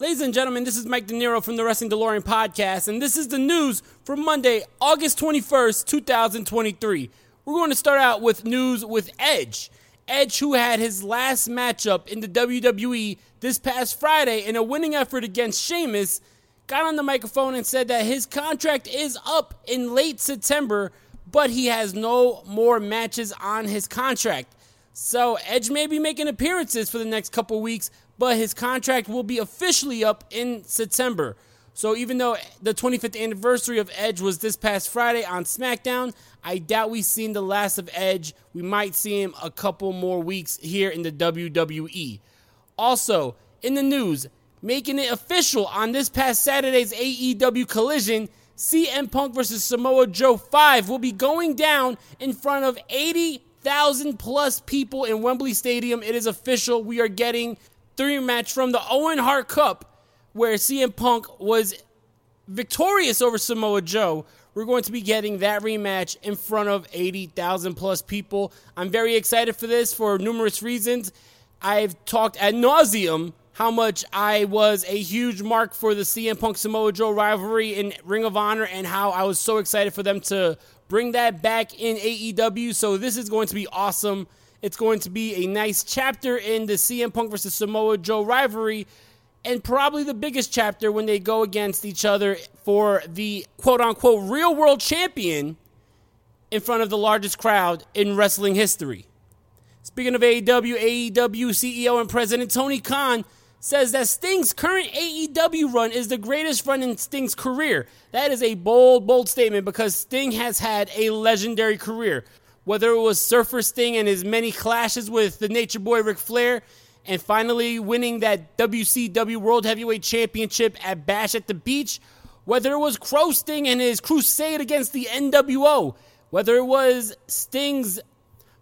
Ladies and gentlemen, this is Mike De Niro from the Wrestling DeLorean podcast, and this is the news for Monday, August 21st, 2023. We're going to start out with news with Edge. Edge, who had his last matchup in the WWE this past Friday in a winning effort against Sheamus, got on the microphone and said that his contract is up in late September, but he has no more matches on his contract. So Edge may be making appearances for the next couple weeks, but his contract will be officially up in September. So even though the 25th anniversary of Edge was this past Friday on SmackDown, I doubt we've seen the last of Edge. We might see him a couple more weeks here in the WWE. Also, in the news, making it official on this past Saturday's AEW Collision, CM Punk versus Samoa Joe 5 will be going down in front of 80,000 plus people in Wembley Stadium. It is official. We are getting three match from the Owen Hart Cup, where CM Punk was victorious over Samoa Joe. We're going to be getting that rematch in front of 80,000 plus people. I'm very excited for this for numerous reasons. I've talked ad nauseum how much I was a huge mark for the CM Punk Samoa Joe rivalry in Ring of Honor and how I was so excited for them to bring that back in AEW. So this is going to be awesome. It's going to be a nice chapter in the CM Punk versus Samoa Joe rivalry, and probably the biggest chapter when they go against each other for the quote unquote real world champion in front of the largest crowd in wrestling history. Speaking of AEW, AEW CEO and President Tony Khan says that Sting's current AEW run is the greatest run in Sting's career. That is a bold, bold statement because Sting has had a legendary career whether it was Surfer Sting and his many clashes with the Nature Boy Ric Flair, and finally winning that WCW World Heavyweight Championship at Bash at the Beach, whether it was Crow Sting and his crusade against the NWO, whether it was Sting's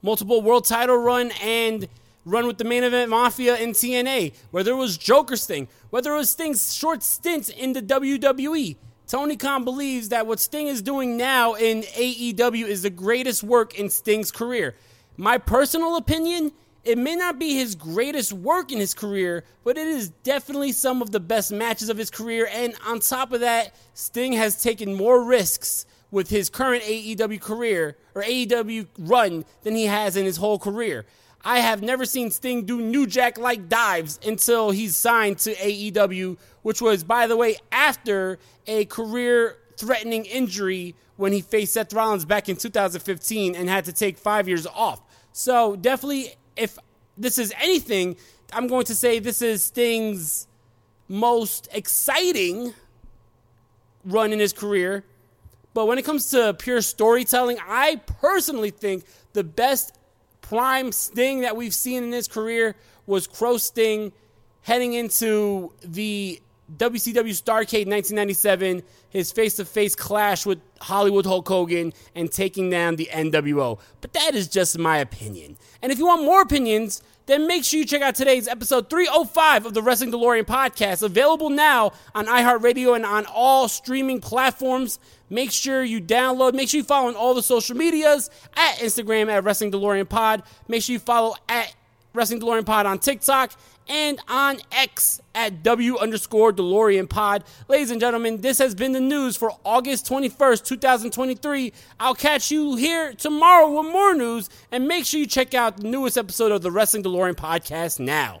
multiple world title run and run with the main event Mafia in TNA, whether it was Joker Sting, whether it was Sting's short stint in the WWE. Tony Khan believes that what Sting is doing now in AEW is the greatest work in Sting's career. My personal opinion, it may not be his greatest work in his career, but it is definitely some of the best matches of his career. And on top of that, Sting has taken more risks with his current AEW career or AEW run than he has in his whole career. I have never seen Sting do New Jack like dives until he's signed to AEW, which was, by the way, after a career threatening injury when he faced Seth Rollins back in 2015 and had to take five years off. So, definitely, if this is anything, I'm going to say this is Sting's most exciting run in his career. But when it comes to pure storytelling, I personally think the best prime Sting that we've seen in his career was Crow Sting heading into the WCW Starcade 1997, his face to face clash with Hollywood Hulk Hogan and taking down the NWO. But that is just my opinion. And if you want more opinions, then make sure you check out today's episode 305 of the Wrestling DeLorean podcast, available now on iHeartRadio and on all streaming platforms. Make sure you download, make sure you follow on all the social medias at Instagram at Wrestling DeLorean Pod. Make sure you follow at Wrestling DeLorean Pod on TikTok and on X at W underscore DeLorean Pod. Ladies and gentlemen, this has been the news for August 21st, 2023. I'll catch you here tomorrow with more news, and make sure you check out the newest episode of the Wrestling DeLorean Podcast now.